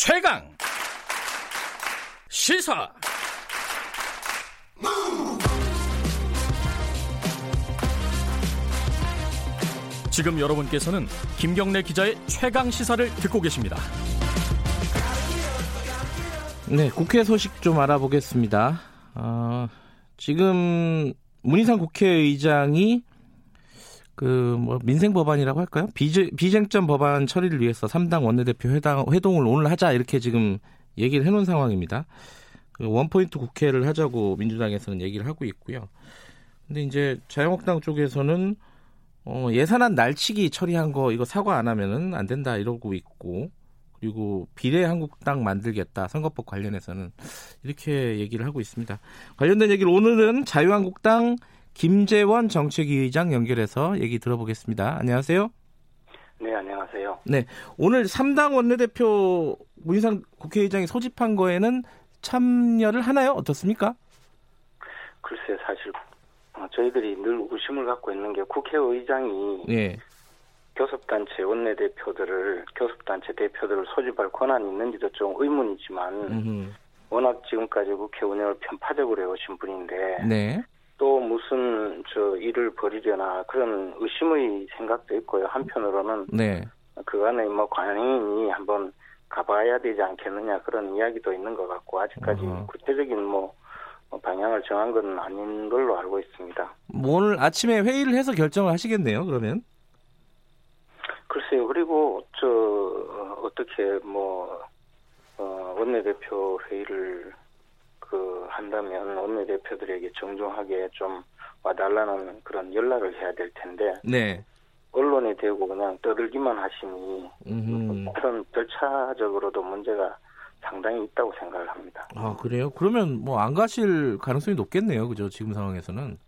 최강 시사 지금 여러분께서는 김경래 기자의 최강 시사를 듣고 계십니다. 네, 국회 소식 좀 알아보겠습니다. 어, 지금 문희상 국회의장이 그 뭐 민생 법안이라고 할까요? 비제, 비쟁점 법안 처리를 위해서 3당 원내대표 회당, 회동을 오늘 하자 이렇게 지금 얘기를 해놓은 상황입니다. 그 원포인트 국회를 하자고 민주당에서는 얘기를 하고 있고요. 근데 이제 자유한국당 쪽에서는 어, 예산안 날치기 처리한 거 이거 사과 안 하면은 안 된다 이러고 있고 그리고 비례 한국당 만들겠다 선거법 관련해서는 이렇게 얘기를 하고 있습니다. 관련된 얘기를 오늘은 자유한국당 김재원 정책위 의장 연결해서 얘기 들어보겠습니다. 안녕하세요. 네, 안녕하세요. 네, 오늘 3당 원내대표 문희상 국회의장이 소집한 거에는 참여를 하나요? 어떻습니까? 글쎄, 사실 어, 저희들이 늘 의심을 갖고 있는 게 국회의장이 네. 교섭단체 원내대표들을 교섭단체 대표들을 소집할 권한이 있는지도 좀 의문이지만 음흠. 워낙 지금까지 국회 운영을 편파적으로 해오신 분인데 네. 또 무슨 저 일을 벌이려나 그런 의심의 생각도 있고요. 한편으로는 네. 그간에 뭐 관행인이 한번 가봐야 되지 않겠느냐 그런 이야기도 있는 것 같고 아직까지 어허. 구체적인 뭐 방향을 정한 건 아닌 걸로 알고 있습니다. 뭐 오늘 아침에 회의를 해서 결정을 하시겠네요. 그러면 글쎄요. 그리고 저 어, 어떻게 뭐 어, 원내대표 회의를 그 한다면 원내 대표들에게 정중하게 좀 와달라는 그런 연락을 해야 될 텐데 네. 언론에 대고 그냥 떠들기만 하시니 음흠. 그런 절차적으로도 문제가 상당히 있다고 생각을 합니다. 아 그래요? 그러면 뭐 안 가실 가능성이 높겠네요. 그죠? 지금 상황에서는.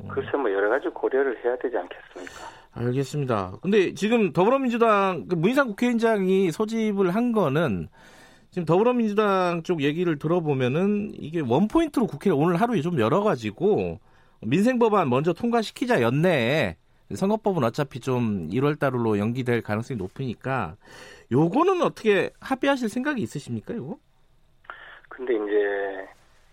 음. 글쎄 뭐 여러 가지 고려를 해야 되지 않겠습니까? 알겠습니다. 근데 지금 더불어민주당 그 문희상 국회의장이 소집을 한 거는 지금 더불어민주당 쪽 얘기를 들어보면은 이게 원 포인트로 국회를 오늘 하루에 좀 열어가지고 민생 법안 먼저 통과시키자 연내에 선거법은 어차피 좀 1월 달로 연기될 가능성이 높으니까 요거는 어떻게 합의하실 생각이 있으십니까, 이거? 근데 이제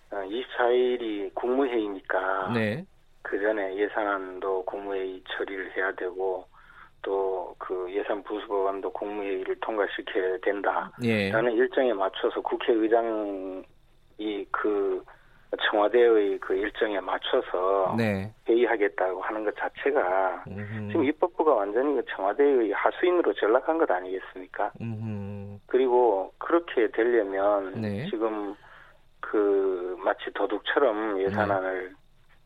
24일이 국무회의니까 네. 그 전에 예산안도 국무회의 처리를 해야 되고 또 그 예산 부수법안도 국무회의를 통과시켜야 된다. 예. 라는 일정에 맞춰서 국회의장이 그 청와대의 그 일정에 맞춰서 네. 회의하겠다고 하는 것 자체가 음흠. 지금 입법부가 완전히 그 청와대의 하수인으로 전락한 것 아니겠습니까? 음흠. 그리고 그렇게 되려면 네. 지금 그 마치 도둑처럼 예산안을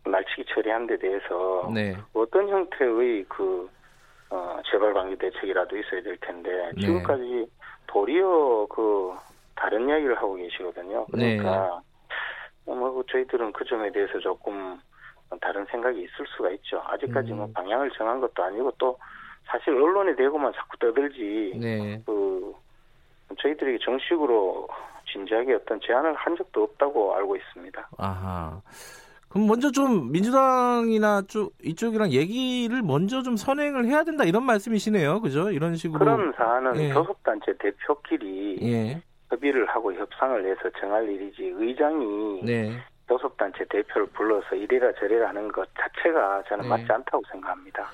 날치기 처리한 데 대해서 네. 어떤 형태의 그 어, 재발 방지 대책이라도 있어야 될 텐데 네. 지금까지 도리어 그 다른 이야기를 하고 계시거든요. 네. 그러니까 뭐 저희들은 그 점에 대해서 조금 다른 생각이 있을 수가 있죠. 아직까지 음. 뭐 방향을 정한 것도 아니고 또 사실 언론에 대고만 자꾸 떠들지 네. 그 저희들에게 정식으로 진지하게 어떤 제안을 한 적도 없다고 알고 있습니다. 아하. 그럼 먼저 좀 민주당이나 쪽 이쪽이랑 얘기를 먼저 좀 선행을 해야 된다 이런 말씀이시네요. 그죠? 이런 식으로. 그런 사안은 예. 교섭단체 대표끼리 예. 협의를 하고 협상을 해서 정할 일이지 의장이 네. 교섭단체 대표를 불러서 이래라 저래라 하는 것 자체가 저는 네. 맞지 않다고 생각합니다.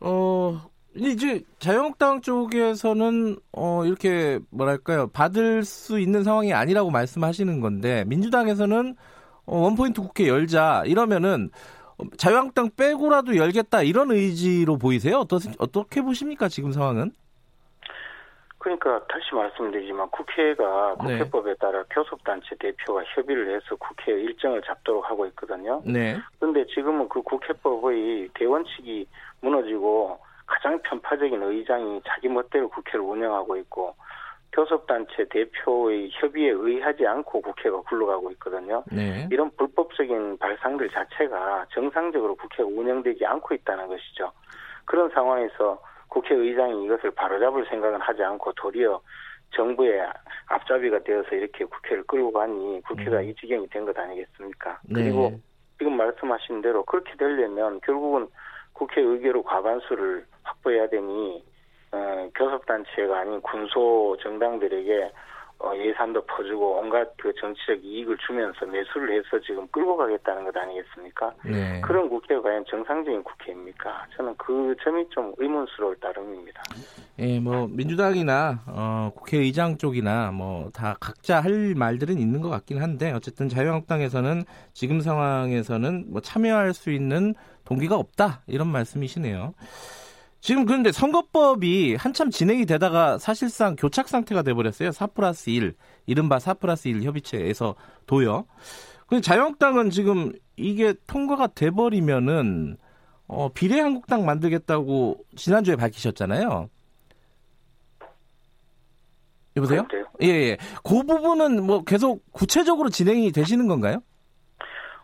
어, 이제 자유한국당 쪽에서는 어 이렇게 뭐랄까요? 받을 수 있는 상황이 아니라고 말씀하시는 건데 민주당에서는 어, 원포인트 국회 열자 이러면은 어, 자유한국당 빼고라도 열겠다 이런 의지로 보이세요? 어떠, 어떻게 보십니까 지금 상황은? 그러니까 다시 말씀드리지만 국회가 네. 국회법에 따라 교섭단체 대표가 협의를 해서 국회 일정을 잡도록 하고 있거든요. 네. 그런데 지금은 그 국회법의 대원칙이 무너지고 가장 편파적인 의장이 자기 멋대로 국회를 운영하고 있고 교섭단체 대표의 협의에 의하지 않고 국회가 굴러가고 있거든요. 네. 이런 불법적인 발상들 자체가 정상적으로 국회가 운영되지 않고 있다는 것이죠. 그런 상황에서 국회의장이 이것을 바로잡을 생각은 하지 않고 도리어 정부의 앞잡이가 되어서 이렇게 국회를 끌고 가니 국회가 음. 이 지경이 된 것 아니겠습니까? 네. 그리고 지금 말씀하신 대로 그렇게 되려면 결국은 국회 의결의 과반수를 확보해야 되니 어, 교섭단체가 아닌 군소 정당들에게 어, 예산도 퍼주고 온갖 그 정치적 이익을 주면서 매수를 해서 지금 끌고 가겠다는 것 아니겠습니까? 네. 그런 국회가 과연 정상적인 국회입니까? 저는 그 점이 좀 의문스러울 따름입니다. 예, 뭐 민주당이나 어, 국회의장 쪽이나 뭐 다 각자 할 말들은 있는 것 같긴 한데 어쨌든 자유한국당에서는 지금 상황에서는 뭐 참여할 수 있는 동기가 없다 이런 말씀이시네요. 지금 그런데 선거법이 한참 진행이 되다가 사실상 교착 상태가 돼버렸어요. 4 플러스 1, 이른바 4 플러스 1 협의체에서 도요. 근데 자유한국당은 지금 이게 통과가 돼버리면은 어, 비례한국당 만들겠다고 지난주에 밝히셨잖아요. 여보세요? 그런데요? 예, 예. 그 부분은 뭐 계속 구체적으로 진행이 되시는 건가요?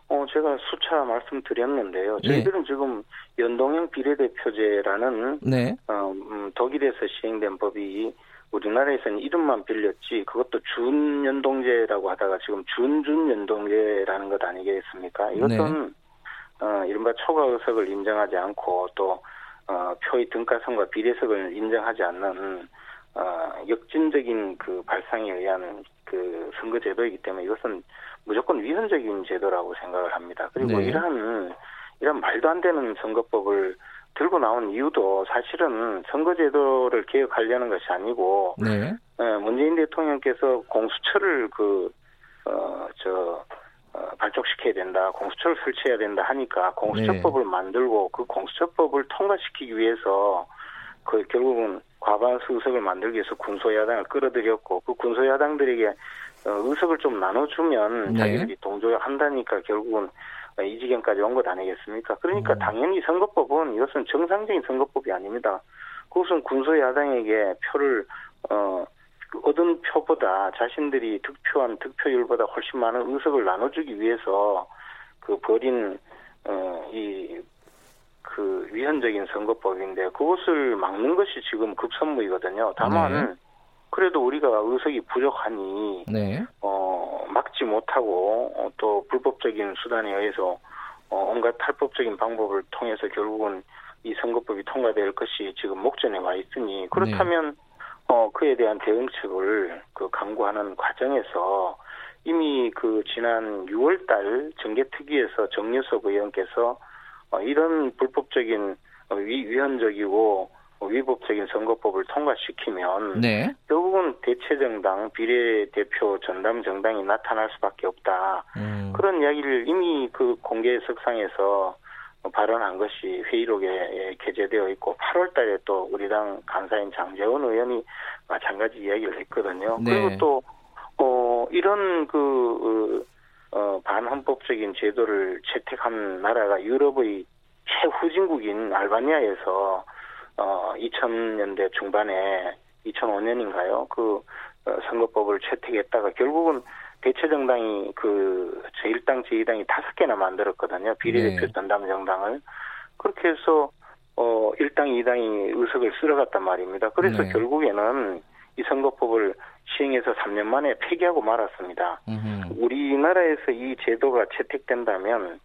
어, 제가 수차 말씀드렸는데요. 예. 저희들은 지금 연동형 비례대표제라는 네. 어, 음, 독일에서 시행된 법이 우리나라에서는 이름만 빌렸지 그것도 준연동제라고 하다가 지금 준준연동제라는 것 아니겠습니까? 이것은 어, 이른바 초과 의석을 인정하지 않고 또 어, 표의 등가성과 비례석을 인정하지 않는 어, 역진적인 그 발상에 의한 그 선거 제도이기 때문에 이것은 무조건 위헌적인 제도라고 생각을 합니다. 그리고 네. 이러한 이런 말도 안 되는 선거법을 들고 나온 이유도 사실은 선거제도를 개혁하려는 것이 아니고 네. 어, 문재인 대통령께서 공수처를 그, 어, 저, 어, 발족시켜야 된다, 공수처를 설치해야 된다 하니까 공수처법을 만들고 그 공수처법을 통과시키기 위해서 그 결국은 과반수 의석을 만들기 위해서 군소야당을 끌어들였고 그 군소야당들에게 어, 의석을 좀 나눠주면 네. 자기들이 동조한다니까 결국은 어, 이 지경까지 온 것 아니겠습니까? 그러니까 음. 당연히 선거법은 이것은 정상적인 선거법이 아닙니다. 그것은 군소야당에게 표를 어, 그 얻은 표보다 자신들이 득표한 득표율보다 훨씬 많은 의석을 나눠주기 위해서 그 벌인 어, 이 그 위헌적인 선거법인데 그것을 막는 것이 지금 급선무이거든요. 다만 네. 그래도 우리가 의석이 부족하니 네. 어, 막지 못하고 어, 또 불법적인 수단에 의해서 어, 온갖 탈법적인 방법을 통해서 결국은 이 선거법이 통과될 것이 지금 목전에 와 있으니 그렇다면 어, 그에 대한 대응책을 그 강구하는 과정에서 이미 그 지난 6월달 정개특위에서 정유석 의원께서 어, 이런 불법적인 어, 위, 위헌적이고 어, 위법적인 선거법을 통과시키면 네. 결국은 대체 정당 비례대표 전담 정당이 나타날 수밖에 없다. 음. 그런 이야기를 이미 그 공개 석상에서 발언한 것이 회의록에 게재되어 있고 8월 달에 또 우리 당 간사인 장재원 의원이 마찬가지 이야기를 했거든요. 네. 그리고 또, 어, 이런 그, 어, 반헌법적인 제도를 채택한 나라가 유럽의 최후진국인 알바니아에서 어, 2000년대 중반에 2005년인가요? 그 어, 선거법을 채택했다가 결국은 대체정당이 그 제1당, 제2당이 다섯 개나 만들었거든요. 비례대표 네. 전담 정당을. 그렇게 해서 어 1당, 2당이 의석을 쓸어갔단 말입니다. 그래서 네. 결국에는 이 선거법을 시행해서 3년 만에 폐기하고 말았습니다. 음흠. 우리나라에서 이 제도가 채택된다면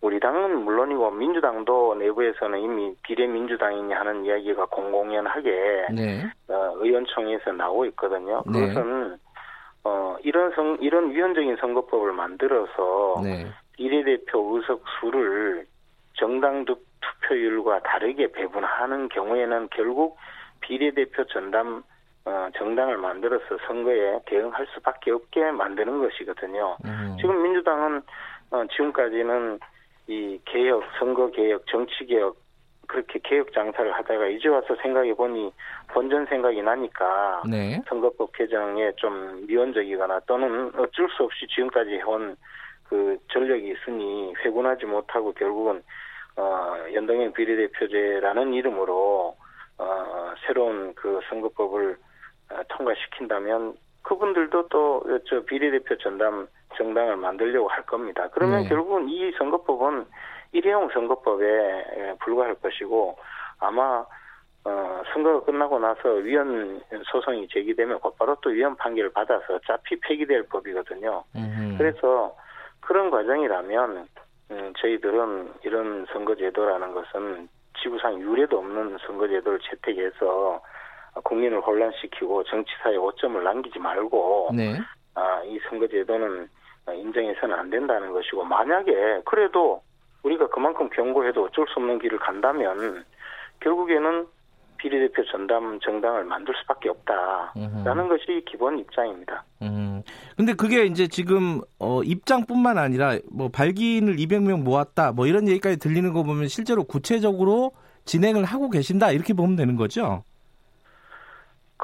우리 당은 물론이고 민주당도 내부에서는 이미 비례민주당이니 하는 이야기가 공공연하게 네. 어, 의원총회에서 나오고 있거든요. 네. 그것은 어, 이런 선, 이런 위헌적인 선거법을 만들어서 네. 비례대표 의석 수를 정당 득- 투표율과 다르게 배분하는 경우에는 결국 비례대표 전담 어, 정당을 만들어서 선거에 대응할 수밖에 없게 만드는 것이거든요. 음. 지금 민주당은 어, 지금까지는 이 개혁, 선거 개혁, 정치 개혁 그렇게 개혁 장사를 하다가 이제 와서 생각해 보니 본전 생각이 나니까 네. 선거법 개정에 좀 미온적이거나 또는 어쩔 수 없이 지금까지 해온 그 전력이 있으니 회군하지 못하고 결국은 어 연동형 비례대표제라는 이름으로 어 새로운 그 선거법을 어, 통과시킨다면 그분들도 또 저 비례대표 전담 정당을 만들려고 할 겁니다. 그러면 네. 결국은 이 선거법은 일회용 선거법에 에, 불과할 것이고 아마 어, 선거가 끝나고 나서 위헌 소송이 제기되면 곧바로 또 위헌 판결을 받아서 어차피 폐기될 법이거든요. 음흠. 그래서 그런 과정이라면 음, 저희들은 이런 선거제도라는 것은 지구상 유례도 없는 선거제도를 채택해서 국민을 혼란시키고 정치사에 오점을 남기지 말고 네. 아, 이 선거제도는 인정해서는 안 된다는 것이고 만약에 그래도 우리가 그만큼 경고해도 어쩔 수 없는 길을 간다면 결국에는 비례대표 전담 정당을 만들 수밖에 없다라는. 것이 기본 입장입니다. 음. 근데 그게 이제 지금 어 입장뿐만 아니라 뭐 발기인을 200명 모았다 뭐 이런 얘기까지 들리는 거 보면 실제로 구체적으로 진행을 하고 계신다 이렇게 보면 되는 거죠.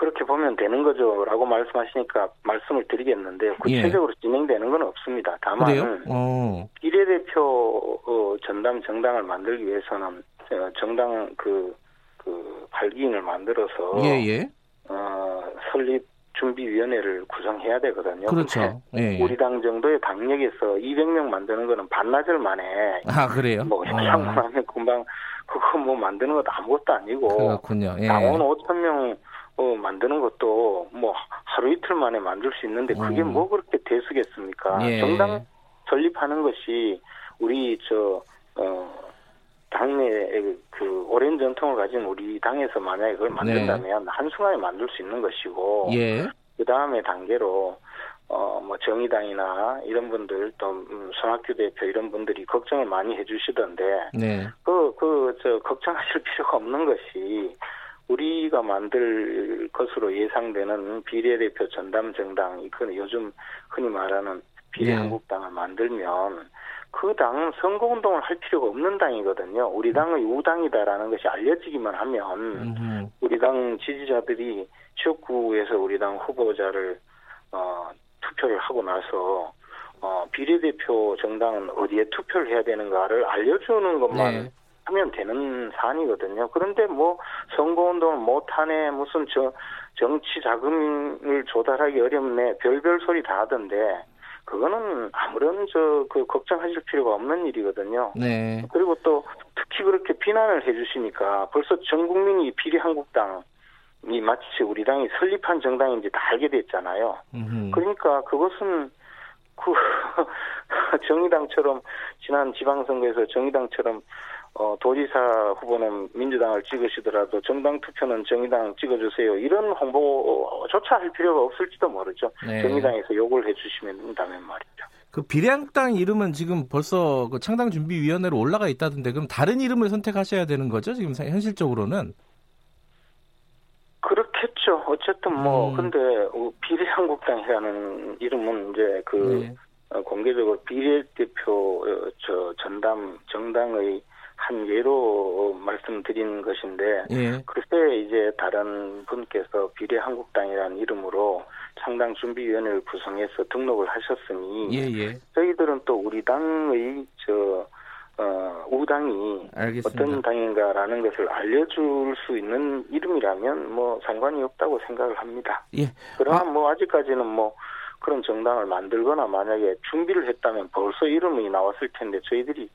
그렇게 보면 되는 거죠 라고 말씀하시니까 말씀을 드리겠는데 구체적으로 진행되는 건 없습니다. 다만 예. 어. 비례대표 어, 전담 정당을 만들기 위해서는 어, 정당 그, 그 발기인을 만들어서 예, 예. 어, 설립 준비위원회를 구성해야 되거든요. 그렇죠. 근데 예. 우리 당 정도의 당력에서 200명 만드는 거는 반나절 만에 아, 그래요? 뭐 협상만 하면 금방 그거 뭐 만드는 것도 아무것도 아니고 그렇군요. 예. 당원 5천 명 어, 만드는 것도 뭐 하루 이틀 만에 만들 수 있는데 그게 음. 뭐 그렇게 대수겠습니까? 예. 정당 설립하는 것이 우리 저 어, 당내 그 오랜 전통을 가진 우리 당에서 만약에 그걸 만든다면 한순간에 만들 수 있는 것이고 예. 그 다음에 단계로 어 뭐 정의당이나 이런 분들 또 음, 손학규 대표 이런 분들이 걱정을 많이 해주시던데 네. 그그 저 걱정하실 필요가 없는 것이 우리가 만들 것으로 예상되는 비례대표 전담 정당 이거는 요즘 흔히 말하는 비례한국당을 만들면 그 당은 선거운동을 할 필요가 없는 당이거든요. 우리 당의 우당이다라는 것이 알려지기만 하면. 우리 당 지지자들이 지역구에서 우리 당 후보자를 어, 투표를 하고 나서 어, 비례대표 정당은 어디에 투표를 해야 되는가를 알려주는 것만 네. 하면 되는 사안이거든요. 그런데 뭐 선거운동을 못하네 무슨 저 정치 자금을 조달하기 어렵네 별별 소리 다 하던데 그거는 아무런 저 그 걱정하실 필요가 없는 일이거든요. 네. 그리고 또 특히 그렇게 비난을 해주시니까 벌써 전 국민이 비례한국당 이 마치 우리 당이 설립한 정당인지 다 알게 됐잖아요. 음흠. 그러니까 그것은 그 정의당처럼 지난 지방선거에서 정의당처럼 어, 도지사 후보는 민주당을 찍으시더라도 정당 투표는 정의당 찍어주세요. 이런 홍보조차 할 필요가 없을지도 모르죠. 네. 정의당에서 욕을 해주시면 된다면 말이죠. 그 비례한국당 이름은 지금 벌써 그 창당준비위원회로 올라가 있다던데 그럼 다른 이름을 선택하셔야 되는 거죠? 지금 사- 현실적으로는? 그렇겠죠. 어쨌든 뭐 음. 근데 어, 비례한국당이라는 이름은 이제 그 네. 어, 공개적으로 비례대표 어, 저 전담 정당의 한 예로 말씀드린 것인데 예. 글쎄 이제 다른 분께서 비례한국당이라는 이름으로 창당 준비위원회를 구성해서 등록을 하셨으니 예, 예. 저희들은 또 우리 당의 저 어, 우당이 알겠습니다. 어떤 당인가라는 것을 알려줄 수 있는 이름이라면 뭐 상관이 없다고 생각을 합니다. 예. 그러나 아. 뭐 아직까지는 뭐 그런 정당을 만들거나 만약에 준비를 했다면 벌써 이름이 나왔을 텐데 저희들이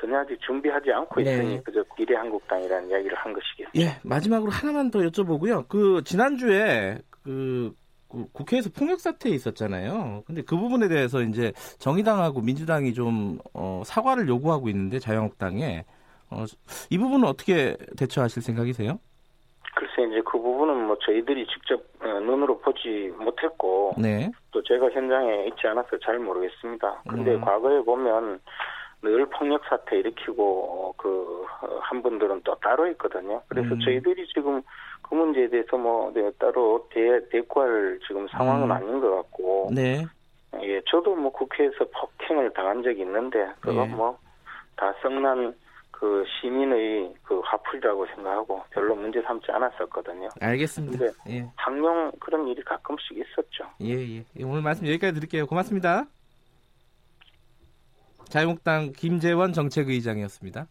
전혀 아직 준비하지 않고 네. 있으니 그저 비례한국당이라는 이야기를 한 것이겠죠. 예, 마지막으로 하나만 더 여쭤보고요. 그 지난주에 그, 그 국회에서 폭력 사태 있었잖아요. 근데 그 부분에 대해서 이제 정의당하고 민주당이 좀 어, 사과를 요구하고 있는데 자유한국당에 어, 이 부분은 어떻게 대처하실 생각이세요? 글쎄 이제 그 부분은 뭐 저희들이 직접 어, 눈으로 보지 못했고 네. 또 제가 현장에 있지 않아서 잘 모르겠습니다. 근데 음. 과거에 보면 늘 폭력 사태 일으키고 그 한 분들은 또 따로 있거든요. 그래서 음. 저희들이 지금 그 문제에 대해서 뭐 네, 따로 대, 대꾸할 지금 상황은 음. 아닌 것 같고 네. 예 저도 뭐 국회에서 폭행을 당한 적이 있는데 그거 예. 뭐다 썩난 그 시민의 그 화풀이라고 생각하고 별로 문제 삼지 않았었거든요. 알겠습니다. 근데 예. 항명 그런 일이 가끔씩 있었죠. 예, 예. 예, 오늘 말씀 여기까지 드릴게요. 고맙습니다. 자유한국당 김재원 정책의장이었습니다.